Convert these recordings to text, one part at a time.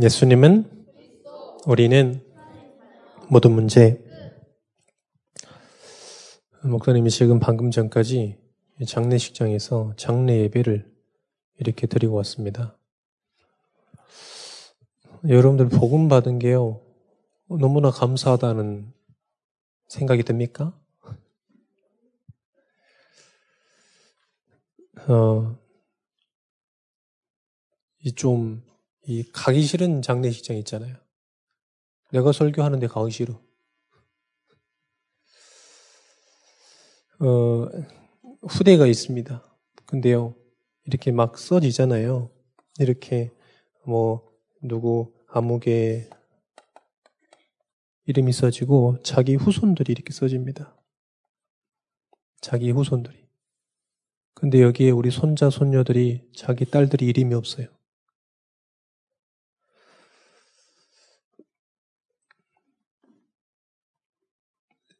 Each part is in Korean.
예수님은 우리는 모든 문제 목사님이 지금 방금 전까지 장례식장에서 장례 예배를 이렇게 드리고 왔습니다. 여러분들 복음 받은 게요 너무나 감사하다는 생각이 듭니까? 어, 이 좀 이 가기 싫은 장례식장 있잖아요. 내가 설교하는데 가기 싫어. 어, 후대가 있습니다. 근데요, 이렇게 막 써지잖아요. 이렇게, 뭐, 누구, 아무개 이름이 써지고, 자기 후손들이 이렇게 써집니다. 자기 후손들이. 근데 여기에 우리 손자, 손녀들이, 자기 딸들이 이름이 없어요.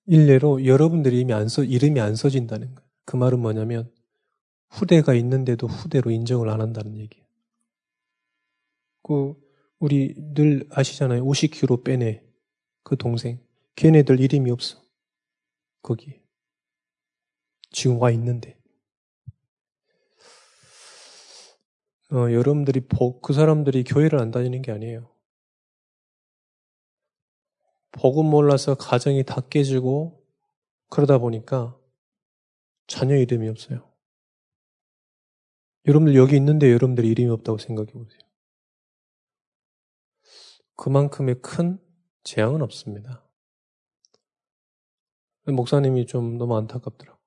일례로 여러분들이 이미 안 써, 이름이 안 써진다는 거예요. 그 말은 뭐냐면 후대가 있는데도 후대로 인정을 안 한다는 얘기예요. 그 우리 늘 아시잖아요. 50kg 빼내 그 동생. 걔네들 이름이 없어. 거기. 지금 와 있는데. 어, 여러분들이 복, 그 사람들이 교회를 안 다니는 게 아니에요. 복음 몰라서 가정이 다 깨지고 그러다 보니까 자녀 이름이 없어요. 여러분들 여기 있는데 여러분들 이름이 없다고 생각해 보세요. 그만큼의 큰 재앙은 없습니다. 목사님이 좀 너무 안타깝더라고.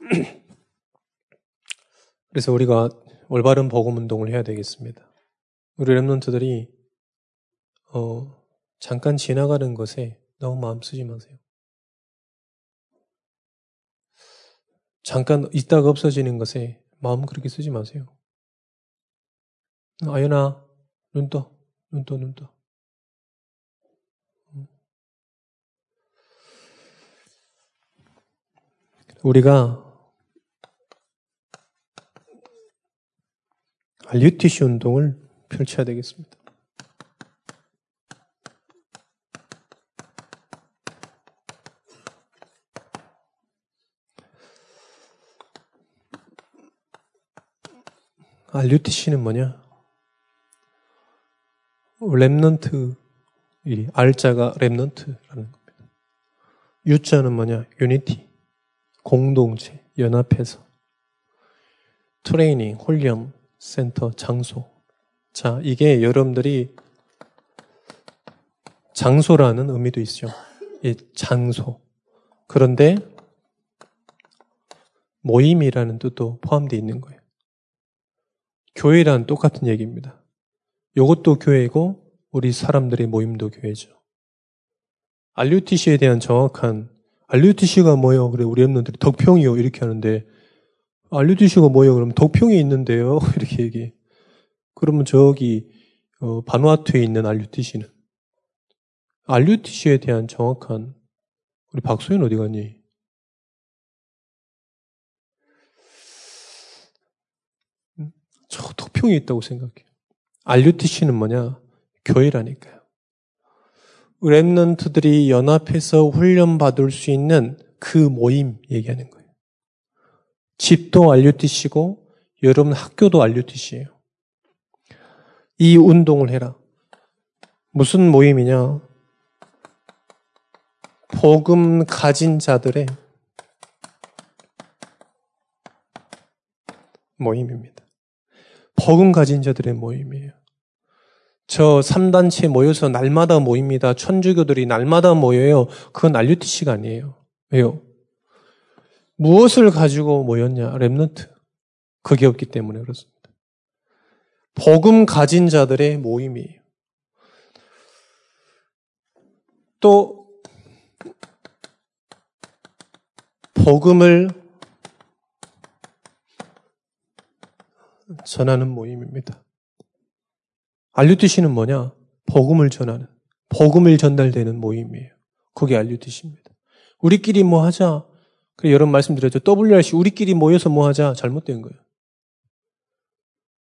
그래서 우리가 올바른 복음 운동을 해야 되겠습니다. 우리 랩런트들이 어, 잠깐 지나가는 것에 너무 마음 쓰지 마세요. 잠깐 있다가 없어지는 것에 마음 그렇게 쓰지 마세요. 아연아, 눈 떠, 눈 떠, 눈 떠. 우리가 알류티시 운동을 펼쳐야 되겠습니다. RUTC는 뭐냐? Remnant, 이 R자가 Remnant라는 겁니다. U자는 뭐냐? unity, 공동체, 연합해서. 트레이닝, 홀렴, 센터, 장소. 자, 이게 여러분들이 장소라는 의미도 있죠. 이 장소. 그런데 모임이라는 뜻도 포함되어 있는 거예요. 교회란 똑같은 얘기입니다. 이것도 교회고 우리 사람들의 모임도 교회죠. RUTC에 대한 정확한 RUTC가 뭐예요? 그래 우리 엠런들이 덕평이요 이렇게 하는데 RUTC가 뭐예요? 그럼 덕평이 있는데요 이렇게 얘기해. 그러면 저기 어, 바누아투에 있는 RUTC는 RUTC에 대한 정확한 우리 박소연 어디 갔니? 저 도평이 있다고 생각해요. RUTC는 뭐냐? 교회라니까요. 랩런트들이 연합해서 훈련받을 수 있는 그 모임 얘기하는 거예요. 집도 RUTC고 여러분 학교도 RUTC예요. 이 운동을 해라. 무슨 모임이냐? 복음 가진 자들의 모임입니다. 복음 가진 자들의 모임이에요. 저 3단체 모여서 날마다 모입니다. 천주교들이 날마다 모여요. 그건 RUTC가 아니에요. 왜요? 무엇을 가지고 모였냐? 랩런트. 그게 없기 때문에 그렇습니다. 복음 가진 자들의 모임이에요. 또 복음을 전하는 모임입니다. 알류티시는 뭐냐? 복음을 전하는, 복음을 전달되는 모임이에요. 그게 알류티시입니다. 우리끼리 뭐 하자. 그 여러 번 말씀드렸죠. WRC 우리끼리 모여서 뭐 하자. 잘못된 거예요.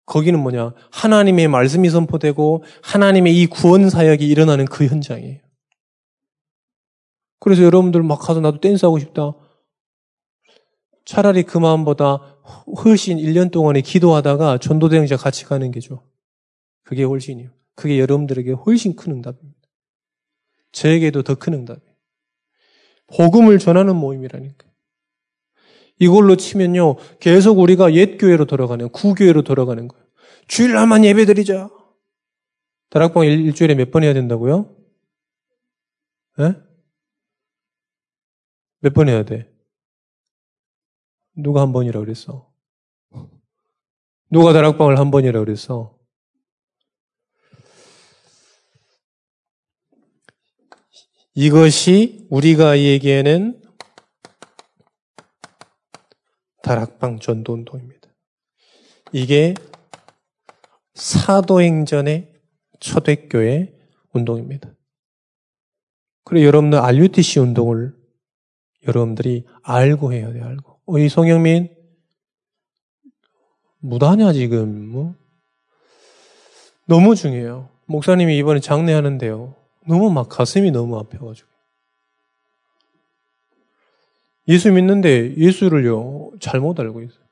거기는 뭐냐? 하나님의 말씀이 선포되고 하나님의 이 구원 사역이 일어나는 그 현장이에요. 그래서 여러분들 막 가서 나도 댄스 하고 싶다. 차라리 그 마음보다 훨씬 1년 동안에 기도하다가 전도대행자 같이 가는 게 좋아. 그게 훨씬이요. 그게 여러분들에게 훨씬 큰 응답입니다. 저에게도 더 큰 응답이에요. 복음을 전하는 모임이라니까. 이걸로 치면요, 계속 우리가 옛 교회로 돌아가는, 구교회로 돌아가는 거예요. 주일날만 예배 드리자. 다락방 일, 주일에 몇 번 해야 된다고요? 예? 몇번 해야 돼? 누가 한 번이라 그랬어? 누가 다락방을 한 번이라 그랬어? 이것이 우리가 얘기에는 다락방 전도 운동입니다. 이게 사도행전의 초대교회 운동입니다. 그리고 여러분들 RUTC 운동을 여러분들이 알고 해야 돼요, 알고. 어, 이 송영민, 무다냐, 지금, 뭐? 너무 중요해요. 목사님이 이번에 장례하는데요. 너무 막 가슴이 너무 아파가지고. 예수 믿는데 예수를요, 잘못 알고 있어요.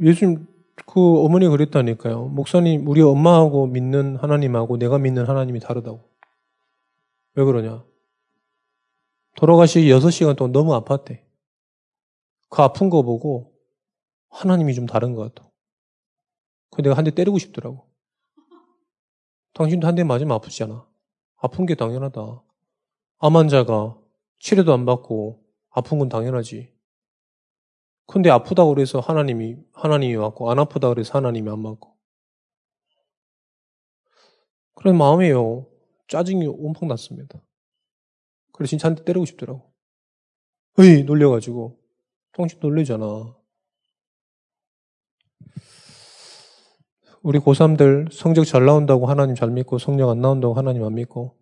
예수님, 그 어머니가 그랬다니까요. 목사님, 우리 엄마하고 믿는 하나님하고 내가 믿는 하나님이 다르다고. 왜 그러냐? 돌아가시기 6시간 동안 너무 아팠대. 그 아픈 거 보고 하나님이 좀 다른 것 같아. 그 내가 한 대 때리고 싶더라고. 당신도 한 대 맞으면 아프잖아. 아픈 게 당연하다. 암 환자가 치료도 안 받고 아픈 건 당연하지. 근데 아프다고 그래서 하나님이, 하나님이 왔고, 안 아프다 그래서 하나님이 안 맞고. 그런 마음이에요. 짜증이 온팡 났습니다. 그래서 진짜 한 대 때리고 싶더라고. 으이, 놀려가지고. 당신 놀리잖아. 우리 고3들 성적 잘 나온다고 하나님 잘 믿고 성적 안 나온다고 하나님 안 믿고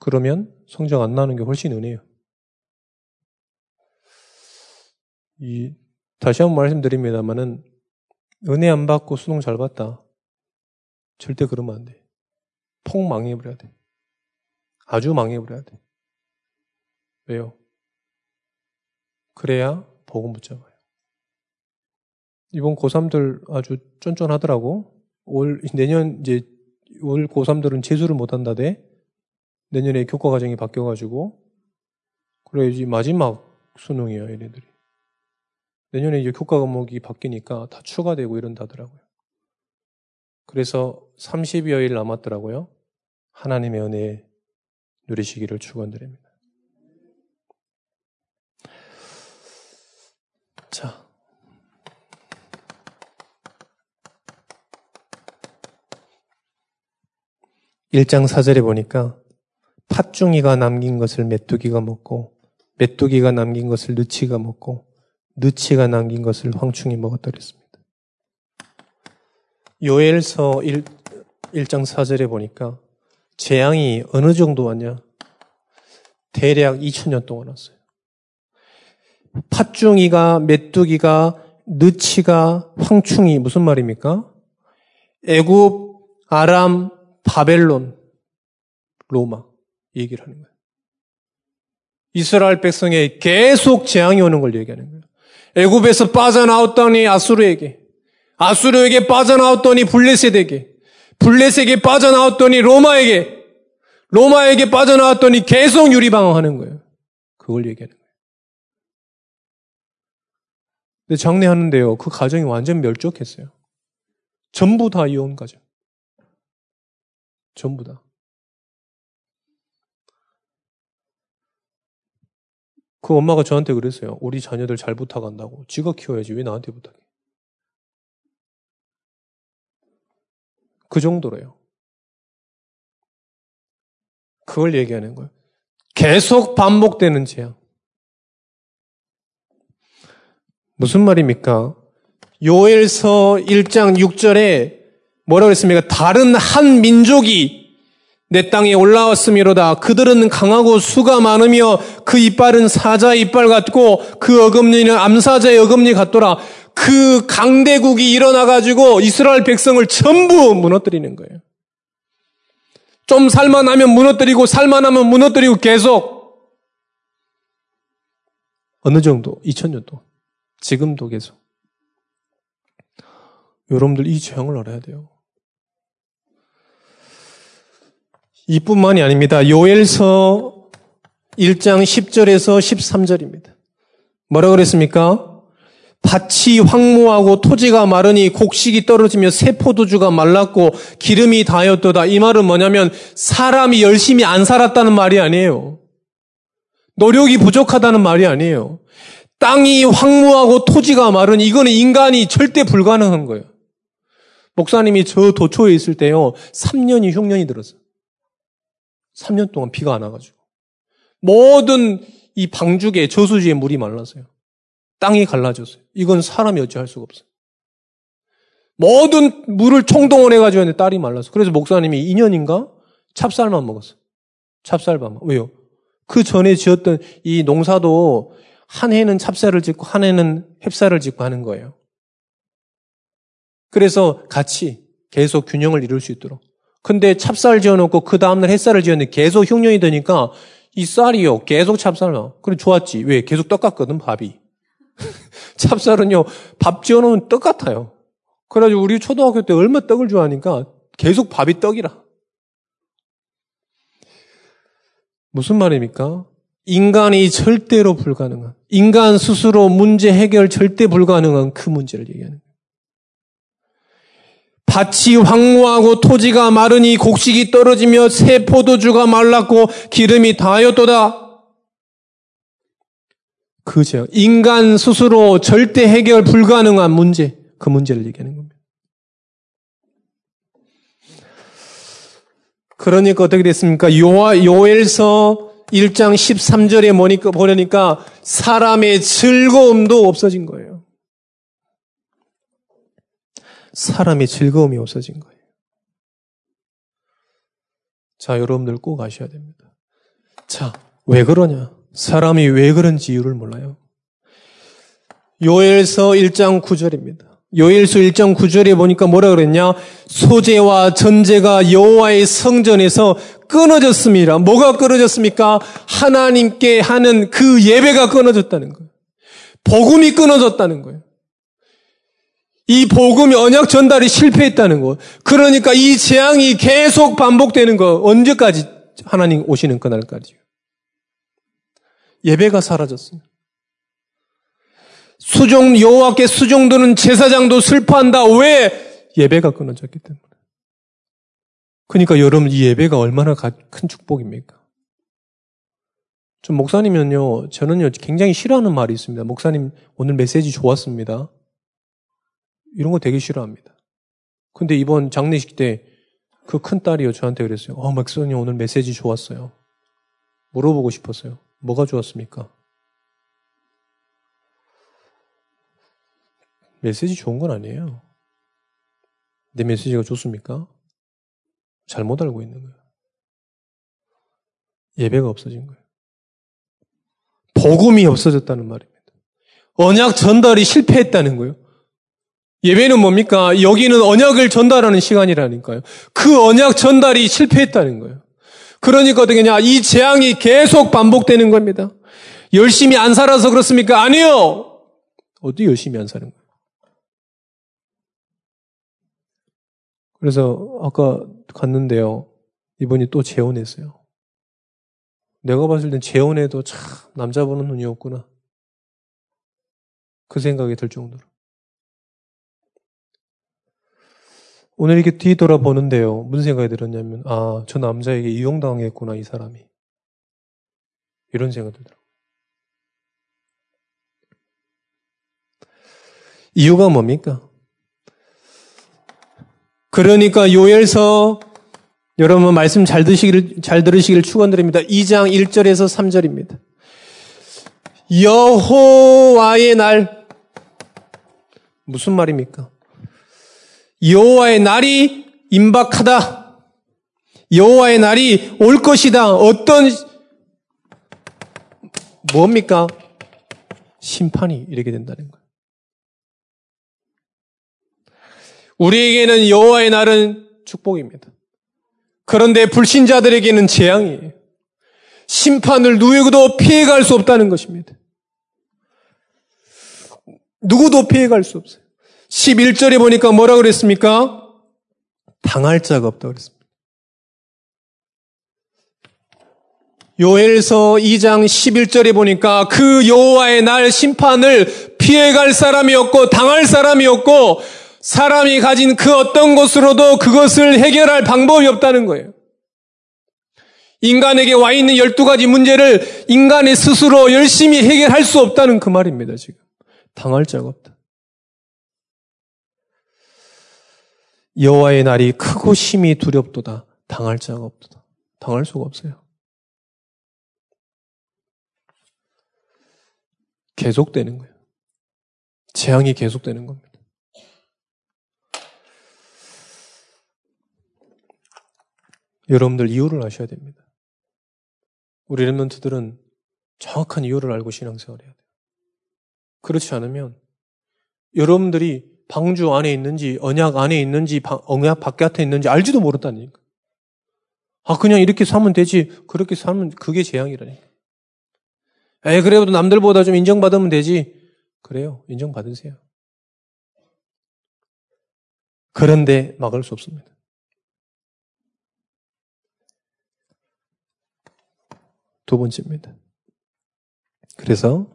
그러면 성적 안 나는 게 훨씬 은혜예요. 이, 다시 한번 말씀드립니다만은 은혜 안 받고 수능 잘 봤다. 절대 그러면 안 돼. 폭 망해버려야 돼. 아주 망해버려야 돼. 왜요? 그래야 복음 붙잡아요. 이번 고3들 아주 쫀쫀하더라고. 올, 내년 이제 올 고3들은 재수를 못한다대. 내년에 교과 과정이 바뀌어가지고 그래 이제 마지막 수능이에요 얘네들이 내년에 이제 교과 과목이 바뀌니까 다 추가되고 이런다더라고요. 그래서 30여일 남았더라고요. 하나님의 은혜 누리시기를 축원드립니다. 자. 일장사절에 보니까 팥중이가 남긴 것을 메뚜기가 먹고 메뚜기가 남긴 것을 느치가 먹고 느치가 남긴 것을 황충이 먹었다 그랬습니다. 요엘서 1, 1장 4절에 보니까 재앙이 어느 정도 왔냐? 대략 2000년 동안 왔어요. 팥중이가 메뚜기가 느치가 황충이 무슨 말입니까? 애굽, 아람, 바벨론, 로마. 얘기를 하는 거예요. 이스라엘 백성에 계속 재앙이 오는 걸 얘기하는 거예요. 애굽에서 빠져나왔더니 아수르에게, 아수르에게 빠져나왔더니 블레셋에게, 블레셋에게 빠져나왔더니 로마에게, 로마에게 빠져나왔더니 계속 유리방황하는 거예요. 그걸 얘기하는 거예요. 근데 장례하는데요, 그 가정이 완전 멸족했어요. 전부 다 이혼 가정. 전부 다. 그 엄마가 저한테 그랬어요. 우리 자녀들 잘 부탁한다고. 지가 키워야지. 왜 나한테 부탁해? 그 정도로요. 그걸 얘기하는 거예요. 계속 반복되는 재앙. 무슨 말입니까? 요엘서 1장 6절에 뭐라고 했습니까? 다른 한 민족이 내 땅에 올라왔음이로다. 그들은 강하고 수가 많으며 그 이빨은 사자의 이빨 같고 그 어금니는 암사자의 어금니 같더라. 그 강대국이 일어나가지고 이스라엘 백성을 전부 무너뜨리는 거예요. 좀 살만하면 무너뜨리고 살만하면 무너뜨리고 계속 어느 정도 2000년 도 지금도 계속 여러분들 이 재앙을 알아야 돼요. 이뿐만이 아닙니다. 요엘서 1장 10절에서 13절입니다. 뭐라 그랬습니까? 밭이 황무하고 토지가 마르니 곡식이 떨어지며 새 포도주가 말랐고 기름이 다였도다. 이 말은 뭐냐면 사람이 열심히 안 살았다는 말이 아니에요. 노력이 부족하다는 말이 아니에요. 땅이 황무하고 토지가 마르니 이거는 인간이 절대 불가능한 거예요. 목사님이 저 도초에 있을 때요. 3년이 흉년이 들었어요. 3년 동안 비가 안 와가지고. 모든 이 방죽에 저수지에 물이 말랐어요. 땅이 갈라졌어요. 이건 사람이 어찌할 수가 없어요. 모든 물을 총동원해가지고 딸이 말랐어. 그래서 목사님이 2년인가 찹쌀만 먹었어. 찹쌀밥만. 왜요? 그 전에 지었던 이 농사도 한 해는 찹쌀을 짓고 한 해는 햅쌀을 짓고 하는 거예요. 그래서 같이 계속 균형을 이룰 수 있도록. 근데 찹쌀 지어놓고 그 다음날 햇살을 지었는데 계속 흉년이 되니까 이 쌀이요. 계속 찹쌀 나. 그래 좋았지. 왜? 계속 떡같거든 밥이. 찹쌀은요. 밥 지어놓으면 떡 같아요. 그래가지고 우리 초등학교 때 얼마 떡을 좋아하니까 계속 밥이 떡이라. 무슨 말입니까? 인간이 절대로 불가능한, 인간 스스로 문제 해결 절대 불가능한 그 문제를 얘기하는 거예요. 밭이 황무하고 토지가 마르니 곡식이 떨어지며 새 포도주가 말랐고 기름이 다하였도다. 그죠. 인간 스스로 절대 해결 불가능한 문제, 그 문제를 얘기하는 겁니다. 그러니까 어떻게 됐습니까? 요아, 요엘서 1장 13절에 보니까, 보려니까 사람의 즐거움도 없어진 거예요. 사람의 즐거움이 없어진 거예요. 자, 여러분들 꼭 아셔야 됩니다. 자, 왜 그러냐? 사람이 왜 그런지 이유를 몰라요. 요엘서 1장 9절입니다. 요엘서 1장 9절에 보니까 뭐라 그랬냐? 소재와 전제가 여호와의 성전에서 끊어졌습니다. 뭐가 끊어졌습니까? 하나님께 하는 그 예배가 끊어졌다는 거예요. 복음이 끊어졌다는 거예요. 이 복음이 언약 전달이 실패했다는 거. 그러니까 이 재앙이 계속 반복되는 거. 언제까지 하나님 오시는 그날까지요. 예배가 사라졌어요. 수종 여호와께 수종도는 제사장도 슬퍼한다. 왜? 예배가 끊어졌기 때문에. 그러니까 여러분 이 예배가 얼마나 큰 축복입니까? 좀 목사님은요, 저는요 굉장히 싫어하는 말이 있습니다. 목사님 오늘 메시지 좋았습니다. 이런 거 되게 싫어합니다. 근데 이번 장례식 때 그 큰 딸이요 저한테 그랬어요. 어, 맥선님 오늘 메시지 좋았어요. 물어보고 싶었어요. 뭐가 좋았습니까? 메시지 좋은 건 아니에요. 내 메시지가 좋습니까? 잘못 알고 있는 거예요. 예배가 없어진 거예요. 복음이 없어졌다는 말입니다. 언약 전달이 실패했다는 거예요. 예배는 뭡니까? 여기는 언약을 전달하는 시간이라니까요. 그 언약 전달이 실패했다는 거예요. 그러니까 어떻게냐? 이 재앙이 계속 반복되는 겁니다. 열심히 안 살아서 그렇습니까? 아니요! 어디 열심히 안 사는 거예요? 그래서 아까 갔는데요. 이번이 또 재혼했어요. 내가 봤을 땐 재혼해도 참 남자 보는 눈이 없구나. 그 생각이 들 정도로. 오늘 이렇게 뒤돌아보는데요. 무슨 생각이 들었냐면, 아, 저 남자에게 이용당했구나, 이 사람이. 이런 생각이 들더라고요. 이유가 뭡니까? 그러니까 요엘서 여러분 말씀 잘 드시기를 잘 들으시기를 축원드립니다. 2장 1절에서 3절입니다. 여호와의 날 무슨 말입니까? 여호와의 날이 임박하다. 여호와의 날이 올 것이다. 어떤 뭡니까? 심판이 이렇게 된다는 거예요. 우리에게는 여호와의 날은 축복입니다. 그런데 불신자들에게는 재앙이에요. 심판을 누구도 피해갈 수 없다는 것입니다. 누구도 피해갈 수 없어요. 11절에 보니까 뭐라 그랬습니까? 당할 자가 없다고 그랬습니다. 요엘서 2장 11절에 보니까 그 여호와의 날 심판을 피해갈 사람이 없고 당할 사람이 없고 사람이 가진 그 어떤 것으로도 그것을 해결할 방법이 없다는 거예요. 인간에게 와 있는 12가지 문제를 인간의 스스로 열심히 해결할 수 없다는 그 말입니다, 지금. 당할 자가 없다. 여호와의 날이 크고 심히 두렵도다. 당할 자가 없도다. 당할 수가 없어요. 계속되는 거예요. 재앙이 계속되는 겁니다. 여러분들 이유를 아셔야 됩니다. 우리 랩런트들은 정확한 이유를 알고 신앙생활 해야 돼요. 그렇지 않으면 여러분들이 방주 안에 있는지 언약 안에 있는지 언약 바깥에 있는지 알지도 모른다니까. 아 그냥 이렇게 살면 되지. 그렇게 살면 그게 재앙이라니까. 에 그래도 남들보다 좀 인정받으면 되지. 그래요. 인정받으세요. 그런데 막을 수 없습니다. 두 번째입니다. 그래서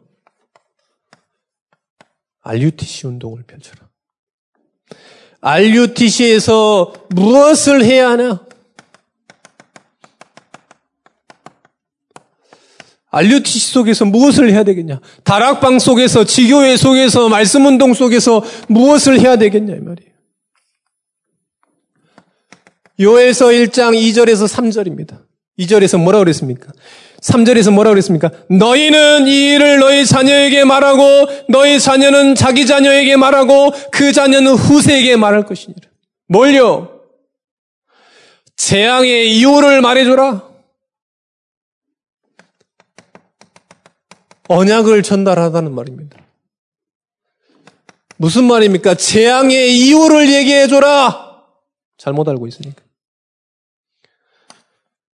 RUTC 운동을 펼쳐라. RUTC에서 무엇을 해야 하나? RUTC 속에서 무엇을 해야 되겠냐? 다락방 속에서, 지교회 속에서, 말씀운동 속에서 무엇을 해야 되겠냐, 이 말이에요. 요에서 1장 2절에서 3절입니다. 2절에서 뭐라 그랬습니까? 3절에서 뭐라 그랬습니까? 너희는 이 일을 너희 자녀에게 말하고 너희 자녀는 자기 자녀에게 말하고 그 자녀는 후세에게 말할 것이니라. 뭘요? 재앙의 이유를 말해줘라. 언약을 전달하다는 말입니다. 무슨 말입니까? 재앙의 이유를 얘기해줘라. 잘못 알고 있으니까.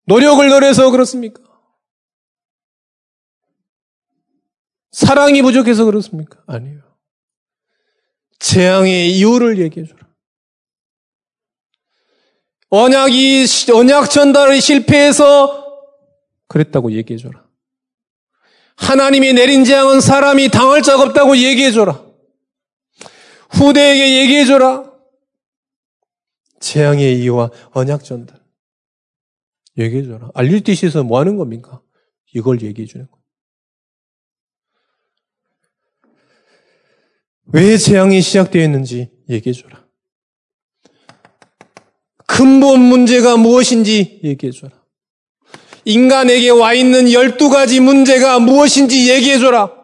노력을 노려서 그렇습니까? 사랑이 부족해서 그렇습니까? 아니에요. 재앙의 이유를 얘기해 줘라. 언약이, 언약 전달이 실패해서 그랬다고 얘기해 줘라. 하나님이 내린 재앙은 사람이 당할 적 없다고 얘기해 줘라. 후대에게 얘기해 줘라. 재앙의 이유와 언약 전달. 얘기해 줘라. 알릴티시에서 뭐 하는 겁니까? 이걸 얘기해 주는 거예요. 왜 재앙이 시작되었는지 얘기해 줘라. 근본 문제가 무엇인지 얘기해 줘라. 인간에게 와 있는 12가지 문제가 무엇인지 얘기해 줘라.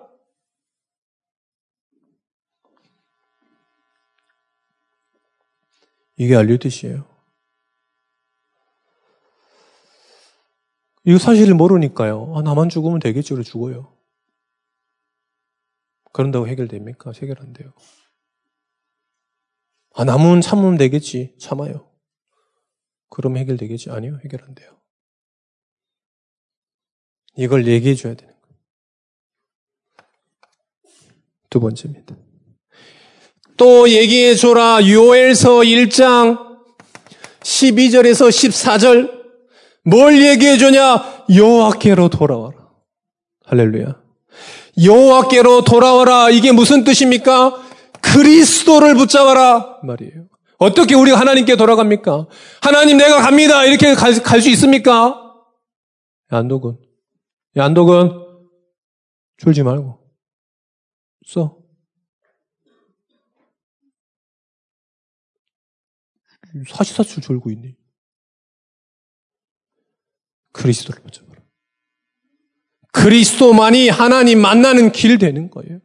이게 알릴 뜻이에요. 이거 사실을 모르니까요. 아, 나만 죽으면 되겠죠. 죽어요. 그런다고 해결됩니까? 해결 안 돼요. 아, 남은 참으면 되겠지. 참아요. 그럼 해결되겠지? 아니요. 해결 안 돼요. 이걸 얘기해 줘야 되는 거예요. 두 번째입니다. 또 얘기해 줘라. 요엘서 1장 12절에서 14절 뭘 얘기해 주냐? 여호와께로 돌아와라. 할렐루야. 여호와께로 돌아와라. 이게 무슨 뜻입니까? 그리스도를 붙잡아라 말이에요. 어떻게 우리가 하나님께 돌아갑니까? 하나님 내가 갑니다. 이렇게 갈 수 있습니까? 안독은 안독은 졸지 말고 써. 사시사철 졸고 있네. 그리스도를 붙잡아라. 그리스도만이 하나님 만나는 길 되는 거예요.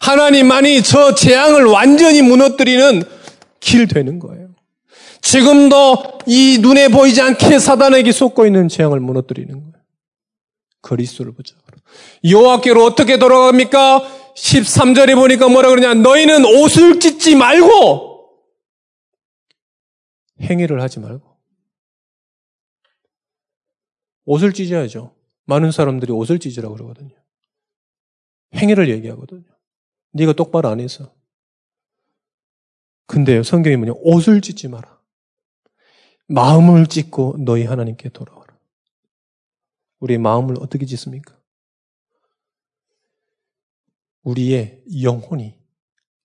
하나님만이 저 재앙을 완전히 무너뜨리는 길 되는 거예요. 지금도 이 눈에 보이지 않게 사단에게 속고 있는 재앙을 무너뜨리는 거예요. 그리스도를 붙잡아라. 여호와께로 어떻게 돌아갑니까? 13절에 보니까 뭐라 그러냐? 너희는 옷을 찢지 말고 행위를 하지 말고 옷을 찢어야죠. 많은 사람들이 옷을 찢으라고 그러거든요. 행위를 얘기하거든요. 네가 똑바로 안 해서. 근데요, 성경이 뭐냐? 옷을 찢지 마라. 마음을 찢고 너희 하나님께 돌아와라. 우리의 마음을 어떻게 찢습니까? 우리의 영혼이,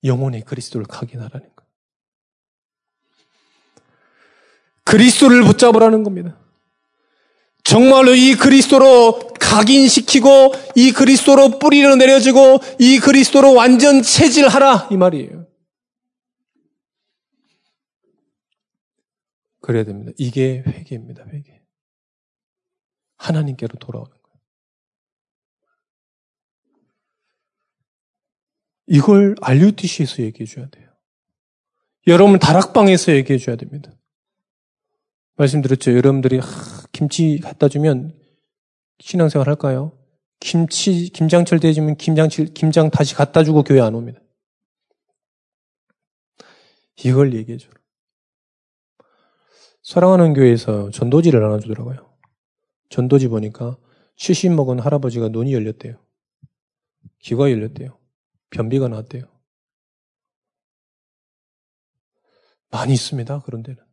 영혼의 그리스도를 각인하라는 거예요. 그리스도를 붙잡으라는 겁니다. 정말로 이 그리스도로 각인시키고 이 그리스도로 뿌리를 내려지고 이 그리스도로 완전 체질하라 이 말이에요. 그래야 됩니다. 이게 회개입니다. 회개. 하나님께로 돌아오는 거예요. 이걸 RUTC에서 얘기해 줘야 돼요. 여러분 다락방에서 얘기해 줘야 됩니다. 말씀드렸죠. 여러분들이 하, 김치 갖다 주면 신앙생활 할까요? 김치 김장철 되지면 김장철 김장 다시 갖다 주고 교회 안 옵니다. 이걸 얘기해 줘. 사랑하는 교회에서 전도지를 나눠주더라고요. 전도지 보니까 70 먹은 할아버지가 눈이 열렸대요. 귀가 열렸대요. 변비가 나왔대요. 많이 있습니다. 그런 데는.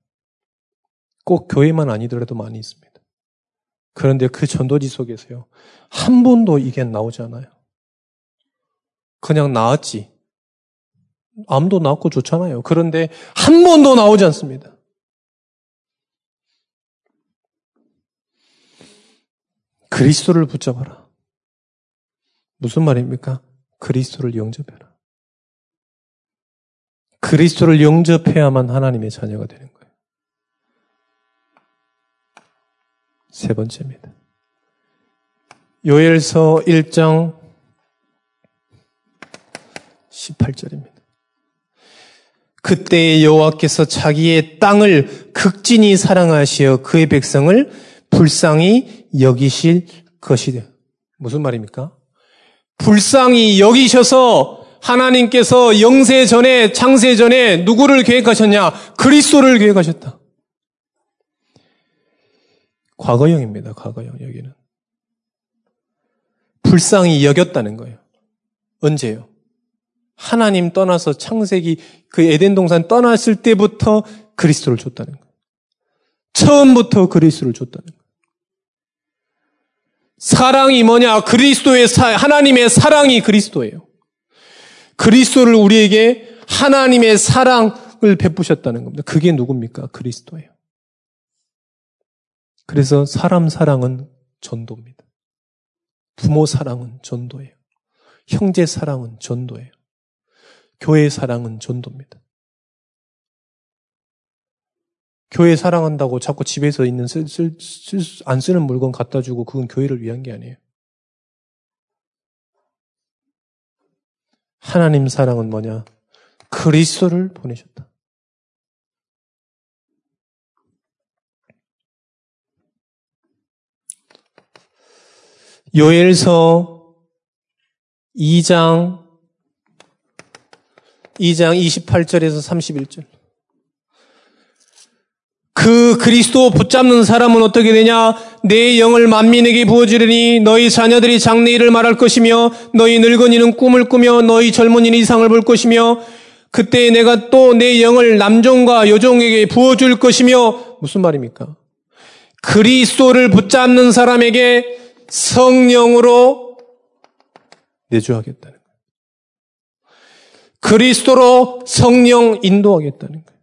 꼭 교회만 아니더라도 많이 있습니다. 그런데 그 전도지 속에서요. 한 번도 이게 나오지 않아요. 그냥 나왔지. 암도 나왔고 좋잖아요. 그런데 한 번도 나오지 않습니다. 그리스도를 붙잡아라. 무슨 말입니까? 그리스도를 영접해라. 그리스도를 영접해야만 하나님의 자녀가 되는 거예요. 세 번째입니다. 요엘서 1장 18절입니다. 그때 여호와께서 자기의 땅을 극진히 사랑하시어 그의 백성을 불쌍히 여기실 것이다. 무슨 말입니까? 불쌍히 여기셔서 하나님께서 영세 전에 창세 전에 누구를 계획하셨냐? 그리스도를 계획하셨다. 과거형입니다. 과거형 여기는. 불쌍히 여겼다는 거예요. 언제요? 하나님 떠나서 창세기 그 에덴 동산 떠났을 때부터 그리스도를 줬다는 거예요. 처음부터 그리스도를 줬다는 거예요. 사랑이 뭐냐? 그리스도의 사, 하나님의 사랑이 그리스도예요. 그리스도를 우리에게 하나님의 사랑을 베푸셨다는 겁니다. 그게 누굽니까? 그리스도예요. 그래서 사람 사랑은 전도입니다. 부모 사랑은 전도예요. 형제 사랑은 전도예요. 교회 사랑은 전도입니다. 교회 사랑한다고 자꾸 집에서 있는 쓸, 쓸, 쓸, 안 쓰는 물건 갖다 주고 그건 교회를 위한 게 아니에요. 하나님 사랑은 뭐냐? 그리스도를 보내셨다. 요엘서 2장 2장 28절에서 31절. 그 그리스도 붙잡는 사람은 어떻게 되냐? 내 영을 만민에게 부어주리니 너희 자녀들이 장래일을 말할 것이며 너희 늙은이는 꿈을 꾸며 너희 젊은이는 이상을 볼 것이며 그때 내가 또 내 영을 남종과 여종에게 부어줄 것이며 무슨 말입니까? 그리스도를 붙잡는 사람에게 성령으로 내주하겠다는 거예요. 그리스도로 성령 인도하겠다는 거예요.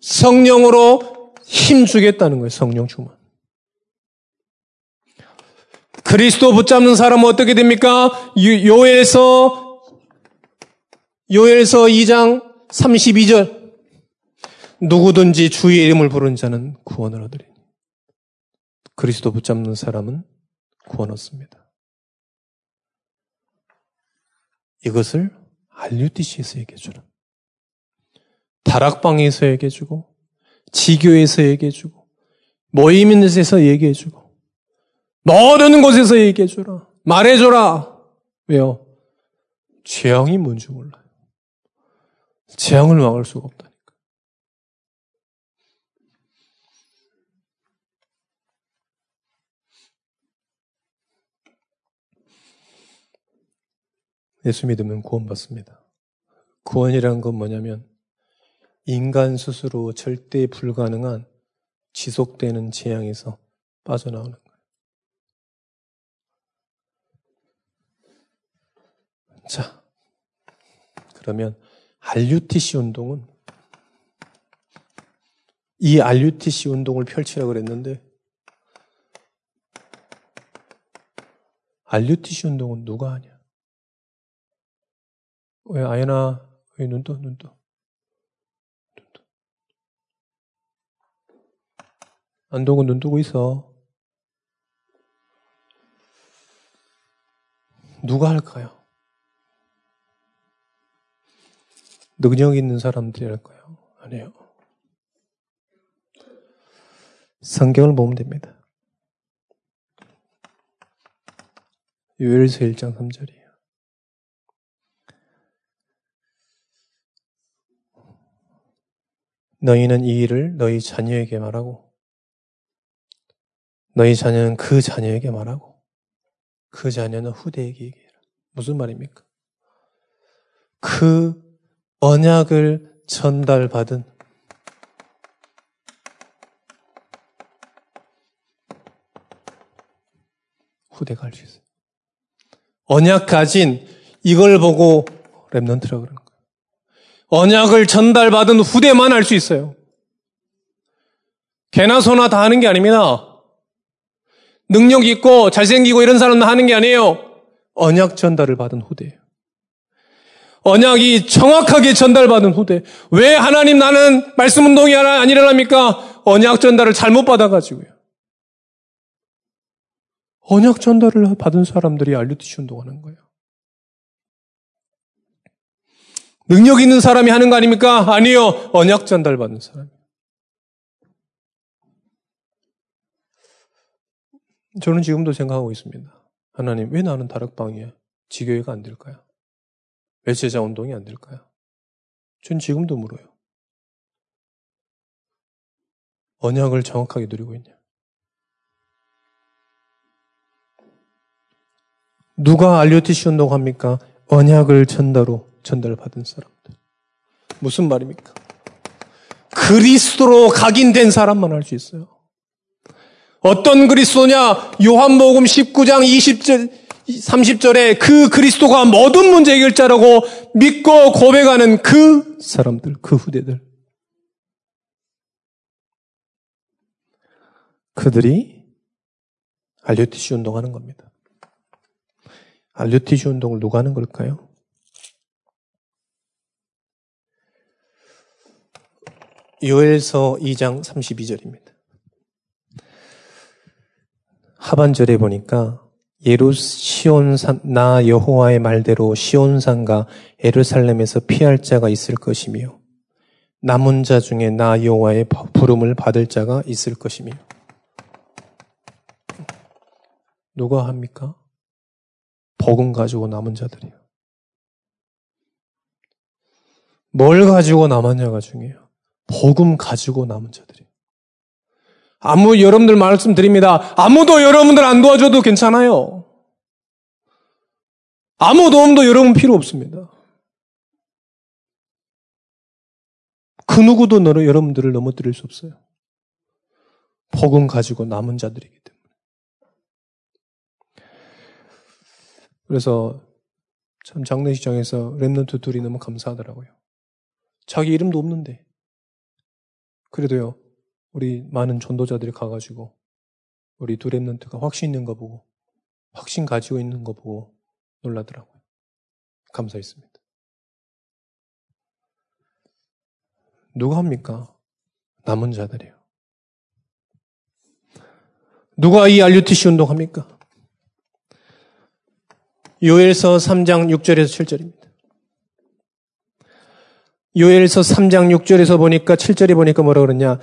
성령으로 힘 주겠다는 거예요. 성령 주만. 그리스도 붙잡는 사람은 어떻게 됩니까? 요엘서 요엘서 2장 32절 누구든지 주의 이름을 부르는 자는 구원을 얻으리니 그리스도 붙잡는 사람은 구원 얻습니다. 이것을 RUTC에서 얘기해 주는 다락방에서 얘기해 주고 지교에서 얘기해주고, 모임 있는 데서 얘기해주고, 모든 곳에서 얘기해줘라. 말해줘라. 왜요? 재앙이 뭔지 몰라요. 재앙을 막을 수가 없다 예수 믿으면 구원받습니다. 구원이란 건 뭐냐면 인간 스스로 절대 불가능한 지속되는 재앙에서 빠져나오는 거예요. 자, 그러면 RUTC 운동은 이 RUTC 운동을 펼치라고 그랬는데 RUTC 운동은 누가 하냐? 왜 아연아 왜 눈떠 눈떠 눈떠 안동은 눈 뜨고 있어. 누가 할까요? 능력 있는 사람들이 할까요? 아니요. 성경을 보면 됩니다. 요엘서 1장 3절이에요. 너희는 이 일을 너희 자녀에게 말하고 너희 자녀는 그 자녀에게 말하고 그 자녀는 후대에게 얘기해라. 무슨 말입니까? 그 언약을 전달받은 후대가 할 수 있어요. 언약 가진 이걸 보고 랩런트라 그러는 거예요. 언약을 전달받은 후대만 할수 있어요. 개나 소나 다 하는 게 아닙니다. 능력 있고 잘생기고 이런 사람도 하는 게 아니에요. 언약 전달을 받은 후대예요. 언약이 정확하게 전달받은 후대. 왜 하나님 나는 말씀 운동이 안 일어납니까? 언약 전달을 잘못 받아가지고요. 언약 전달을 받은 사람들이 알류티시 운동하는 거예요. 능력 있는 사람이 하는 거 아닙니까? 아니요. 언약 전달 받는 사람. 저는 지금도 생각하고 있습니다. 하나님, 왜 나는 다락방이야? 지교회가 안 될까요? 왜 제자 운동이 안 될까요? 전 지금도 물어요. 언약을 정확하게 누리고 있냐? 누가 알료티시 운동합니까? 언약을 전달로 전달받은 사람들. 무슨 말입니까? 그리스도로 각인된 사람만 할 수 있어요. 어떤 그리스도냐? 요한복음 19장 20절, 30절에 그 그리스도가 모든 문제 해결자라고 믿고 고백하는 그 사람들, 그 후대들. 그들이 알류티시 운동하는 겁니다. 알류티시 운동을 누가 하는 걸까요? 요엘서 2장 32절입니다. 하반절에 보니까 예루 시온산 나 여호와의 말대로 시온산과 에르살렘에서 피할 자가 있을 것이며 남은 자 중에 나 여호와의 부름을 받을 자가 있을 것이며 누가 합니까? 복음 가지고 남은 자들이요. 뭘 가지고 남았냐가 중요해요. 복음 가지고 남은 자들이. 아무 여러분들 말씀드립니다. 아무도 여러분들 안 도와줘도 괜찮아요. 아무 도움도 여러분 필요 없습니다. 그 누구도 너를 여러분들을 넘어뜨릴 수 없어요. 복음 가지고 남은 자들이기 때문에. 그래서 참 장례식장에서 랩런트 둘이 너무 감사하더라고요. 자기 이름도 없는데. 그래도요, 우리 많은 전도자들이 가가지고 우리 두 랩런트가 확신 있는 거 보고 확신 가지고 있는 거 보고 놀라더라고요. 감사했습니다. 누가 합니까? 남은 자들이요. 누가 이 RUTC 운동합니까? 요엘서 3장 6절에서 7절입니다. 요엘서 3장 6절에서 보니까 7절에 보니까 뭐라 그러냐.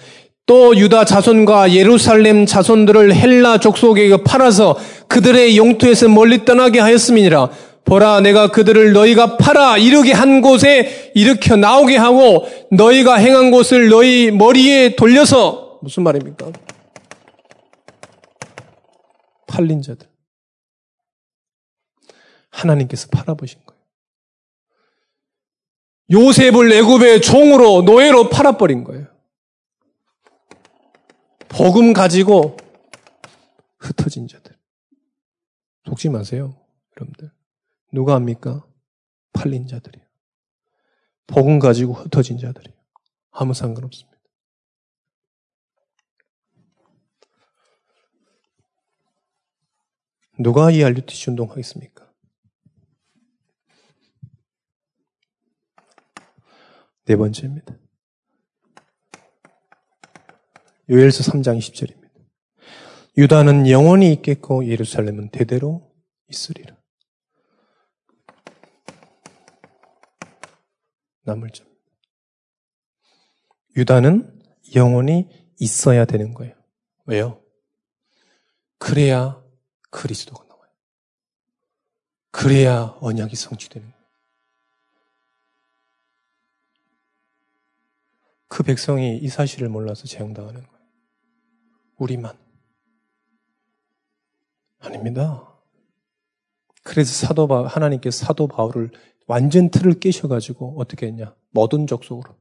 또 유다 자손과 예루살렘 자손들을 헬라 족속에게 팔아서 그들의 용토에서 멀리 떠나게 하였음이니라. 보라 내가 그들을 너희가 팔아 이르게 한 곳에 일으켜 나오게 하고 너희가 행한 곳을 너희 머리에 돌려서 무슨 말입니까? 팔린 자들. 하나님께서 팔아보신 거예요. 요셉을 애굽의 종으로 노예로 팔아버린 거예요. 복음 가지고 흩어진 자들. 속지 마세요, 여러분들. 누가 합니까? 팔린 자들이요. 복음 가지고 흩어진 자들이요. 아무 상관없습니다. 누가 이 RUTC 운동하겠습니까? 네 번째입니다. 요엘서 3장 20절입니다. 유다는 영원히 있겠고 예루살렘은 대대로 있으리라. 나물점. 유다는 영원히 있어야 되는 거예요. 왜요? 그래야 그리스도가 나와요. 그래야 언약이 성취되는 거예요. 그 백성이 이 사실을 몰라서 재앙당하는 거예요. 우리만. 아닙니다. 그래서 사도 바 하나님께서 사도 바울을 완전 틀을 깨셔가지고 어떻게 했냐? 모든 족속으로.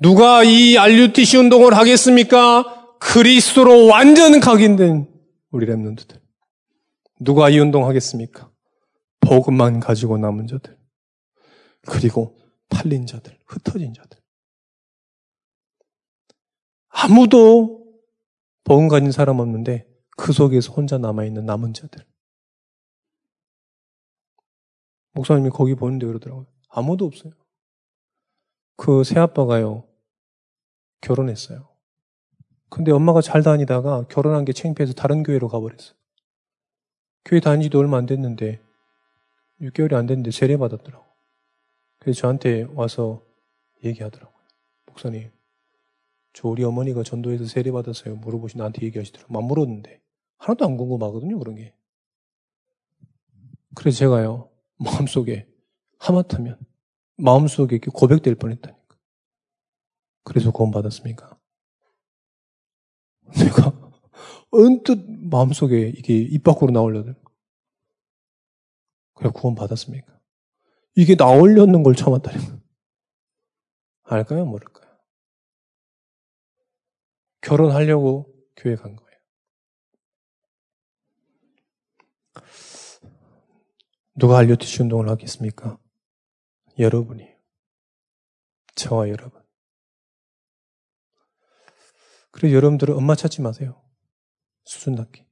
누가 이 RUTC 운동을 하겠습니까? 그리스도로 완전 각인된 우리 랩런드들. 누가 이 운동 하겠습니까? 복음만 가지고 남은 자들. 그리고 팔린 자들, 흩어진 자들. 아무도 복음 가진 사람 없는데 그 속에서 혼자 남아있는 남은 자들. 목사님이 거기 보는데 그러더라고요. 아무도 없어요. 그 새아빠가요, 결혼했어요. 근데 엄마가 잘 다니다가 결혼한 게 창피해서 다른 교회로 가버렸어요. 교회 다닌 지도 얼마 안 됐는데, 6개월이 안 됐는데 세례 받았더라고. 그래서 저한테 와서 얘기하더라고요. 목사님, 저 우리 어머니가 전도해서 세례받았어요. 물어보시 나한테 얘기하시더라고요. 안 물었는데. 하나도 안 궁금하거든요, 그런 게. 그래서 제가요, 마음속에 하마터면 마음속에 고백될 뻔 했다니까. 그래서 구원 받았습니까? 내가 언뜻 마음속에 이게 입 밖으로 나오려고 그래 구원 받았습니까? 이게 나오려는 걸 참았다니까. 알까요? 모를까요? 결혼하려고 교회 간 거예요. 누가 알려주시 운동을 하겠습니까? 여러분이. 저와 여러분. 그래서 여러분들은 엄마 찾지 마세요. 수준 낮게.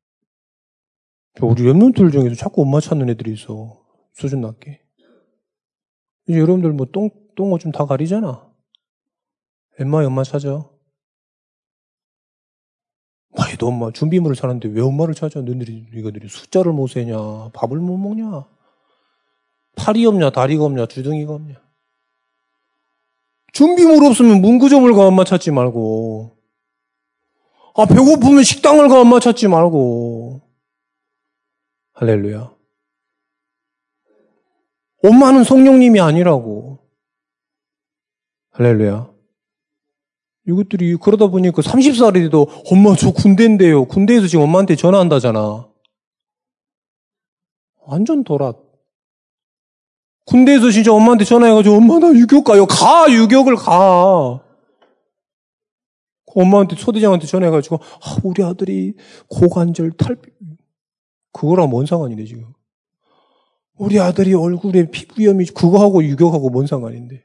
우리 랩런들 중에서 자꾸 엄마 찾는 애들이 있어. 수준 낮게. 이제 여러분들 뭐 똥, 똥어 좀 다 가리잖아. 엠마의 엄마 찾아. 와이도 엄마 준비물을 사는데 왜 엄마를 찾아? 너희들이, 이거들이 숫자를 못 세냐? 밥을 못 먹냐? 팔이 없냐, 다리가 없냐, 주둥이가 없냐. 준비물 없으면 문구점을 가 엄마 찾지 말고. 아, 배고프면 식당을 가 엄마 찾지 말고. 할렐루야. 엄마는 성령님이 아니라고. 할렐루야. 이것들이 그러다 보니까 30살이 돼도 엄마 저 군대인데요. 군대에서 지금 엄마한테 전화한다잖아. 완전 돌아. 군대에서 진짜 엄마한테 전화해가지고 엄마 나 유격 가요. 가 유격을 가. 엄마한테 초대장한테 전화해가지고 아, 우리 아들이 고관절 탈 그거랑 뭔 상관이네 지금. 우리 아들이 얼굴에 피부염이 그거하고 유격하고 뭔 상관인데.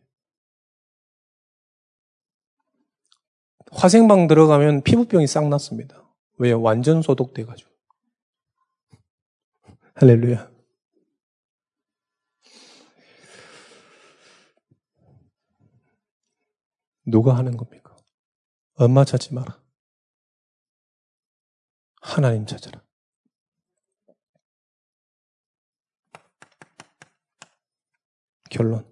화생방 들어가면 피부병이 싹 났습니다. 왜? 완전 소독돼가지고. 할렐루야. 누가 하는 겁니까? 엄마 찾지 마라. 하나님 찾아라. 결론.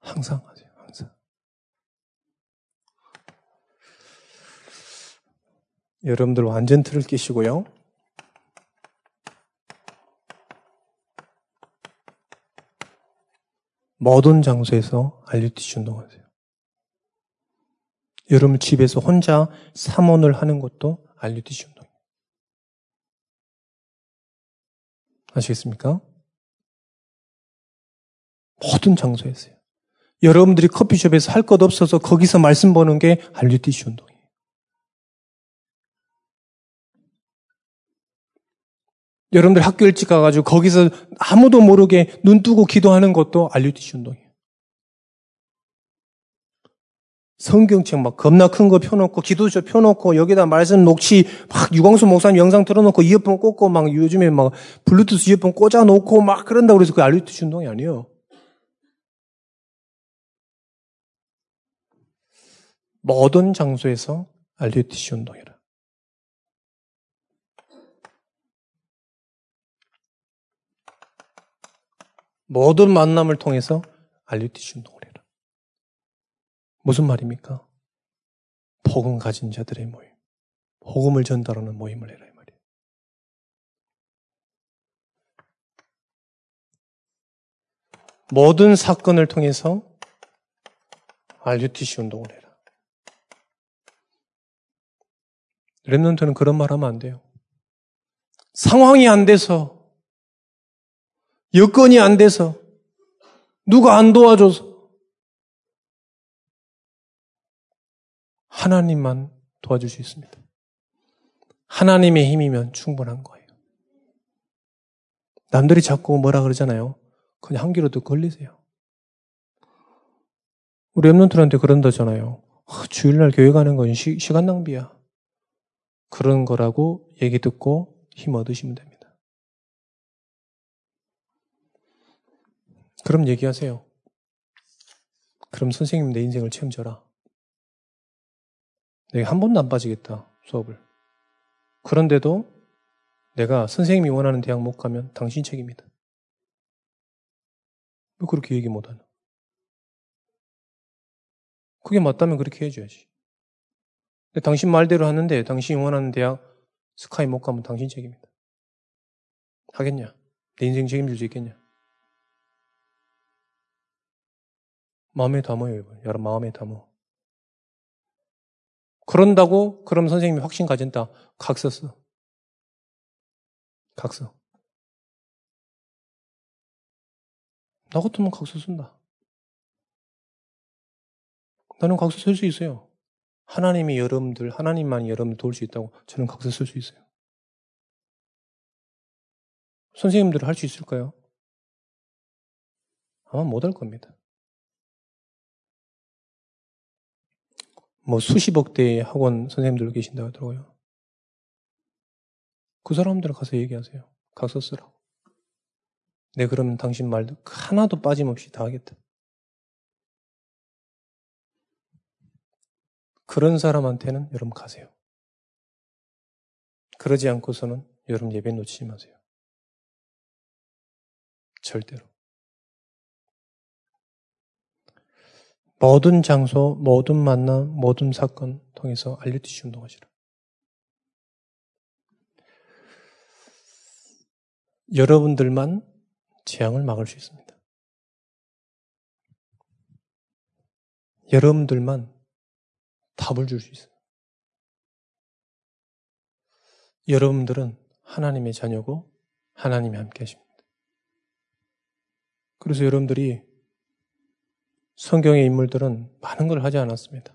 항상 하세요, 항상. 여러분들 완전 틀을 끼시고요. 모든 장소에서 알류티시 운동하세요. 여러분 집에서 혼자 삼원을 하는 것도 알류티시 운동 아시겠습니까? 모든 장소에서요. 여러분들이 커피숍에서 할 것 없어서 거기서 말씀 보는 게 알류티시 운동이에요. 여러분들 학교 일찍 가가지고 거기서 아무도 모르게 눈 뜨고 기도하는 것도 알류티시 운동이에요. 성경책 막 겁나 큰 거 펴놓고 기도書펴놓고 여기다 말씀 녹취 막 유광수 목사님 영상 틀어놓고 이어폰 꽂고 막 요즘에 막 블루투스 이어폰 꽂아놓고 막 그런다고 그래서 그 알류티시 운동이 아니에요. 모든 장소에서 알류티시 운동이라. 모든 만남을 통해서 운동을 해라. 무슨 말입니까? 복음 가진 자들의 모임. 복음을 전달하는 모임을 해라 이 말이에요. 모든 사건을 통해서 알류티시 운동을 해라. 랩런트는 그런 말 하면 안 돼요. 상황이 안 돼서, 여건이 안 돼서, 누가 안 도와줘서, 하나님만 도와줄 수 있습니다. 하나님의 힘이면 충분한 거예요. 남들이 자꾸 뭐라 그러잖아요. 그냥 한 귀로도 걸리세요. 우리 랩런트한테 그런다잖아요. 아, 주일날 교회 가는 건 시, 시간 낭비야. 그런 거라고 얘기 듣고 힘 얻으시면 됩니다. 그럼 얘기하세요. 그럼 선생님 내 인생을 책임져라. 내가 한 번도 안 빠지겠다, 수업을. 그런데도 내가 선생님이 원하는 대학 못 가면 당신 책임이다. 왜 그렇게 얘기 못 하나? 그게 맞다면 그렇게 해줘야지. 당신 말대로 하는데 당신이 원하는 대학 스카이 못 가면 당신 책임이다. 하겠냐? 내 인생 책임질 수 있겠냐? 마음에 담아요, 여러분. 여러분 마음에 담아. 그런다고 그럼 선생님이 확신 가진다. 각서 써. 각서. 나 같으면 각서 쓴다. 나는 각서 쓸 수 있어요. 하나님이 여러분들, 하나님만이 여러분들 도울 수 있다고 저는 각서 쓸 수 있어요. 선생님들 할수 있을까요? 아마 못할 겁니다. 뭐 수십억 대의 학원 선생님들 계신다고 하더라고요. 그 사람들 가서 얘기하세요. 각서 쓰라고. 네, 그러면 당신 말도 하나도 빠짐없이 다 하겠다. 그런 사람한테는 여러분 가세요. 그러지 않고서는 여러분 예배 놓치지 마세요. 절대로. 모든 장소, 모든 만남, 모든 사건 통해서 알려주시 운동하시라. 여러분들만 재앙을 막을 수 있습니다. 여러분들만 답을 줄 수 있어요. 여러분들은 하나님의 자녀고 하나님이 함께 하십니다. 그래서 여러분들이 성경의 인물들은 많은 걸 하지 않았습니다.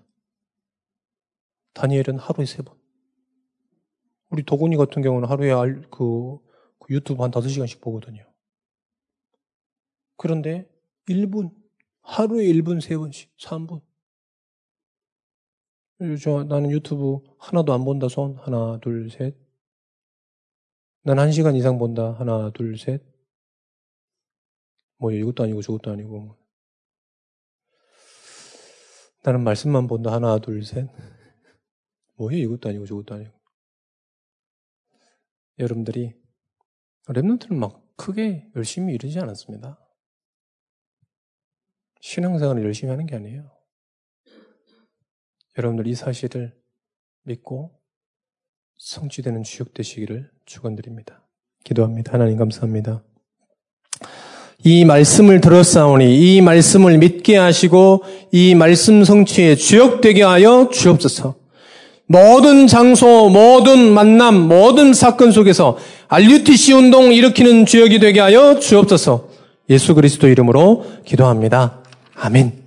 다니엘은 하루에 세 번. 우리 도군이 같은 경우는 하루에 그, 그 유튜브 한 다섯 시간씩 보거든요. 그런데 1분, 하루에 1분 세 번씩, 3분. 저, 나는 유튜브 하나도 안 본다 손. 하나, 둘, 셋. 난한 시간 이상 본다. 하나, 둘, 셋. 뭐 이것도 아니고 저것도 아니고. 나는 말씀만 본다. 하나, 둘, 셋. 뭐해? 이것도 아니고 저것도 아니고. 여러분들이 랩런트는 막 크게 열심히 이루지 않았습니다. 신앙생활을 열심히 하는 게 아니에요. 여러분들 이 사실을 믿고 성취되는 주역 되시기를 축원드립니다. 기도합니다. 하나님 감사합니다. 이 말씀을 들었사오니 이 말씀을 믿게 하시고 이 말씀 성취에 주역되게 하여 주옵소서. 모든 장소, 모든 만남, 모든 사건 속에서 RUTC 운동 일으키는 주역이 되게 하여 주옵소서. 예수 그리스도 이름으로 기도합니다. 아멘.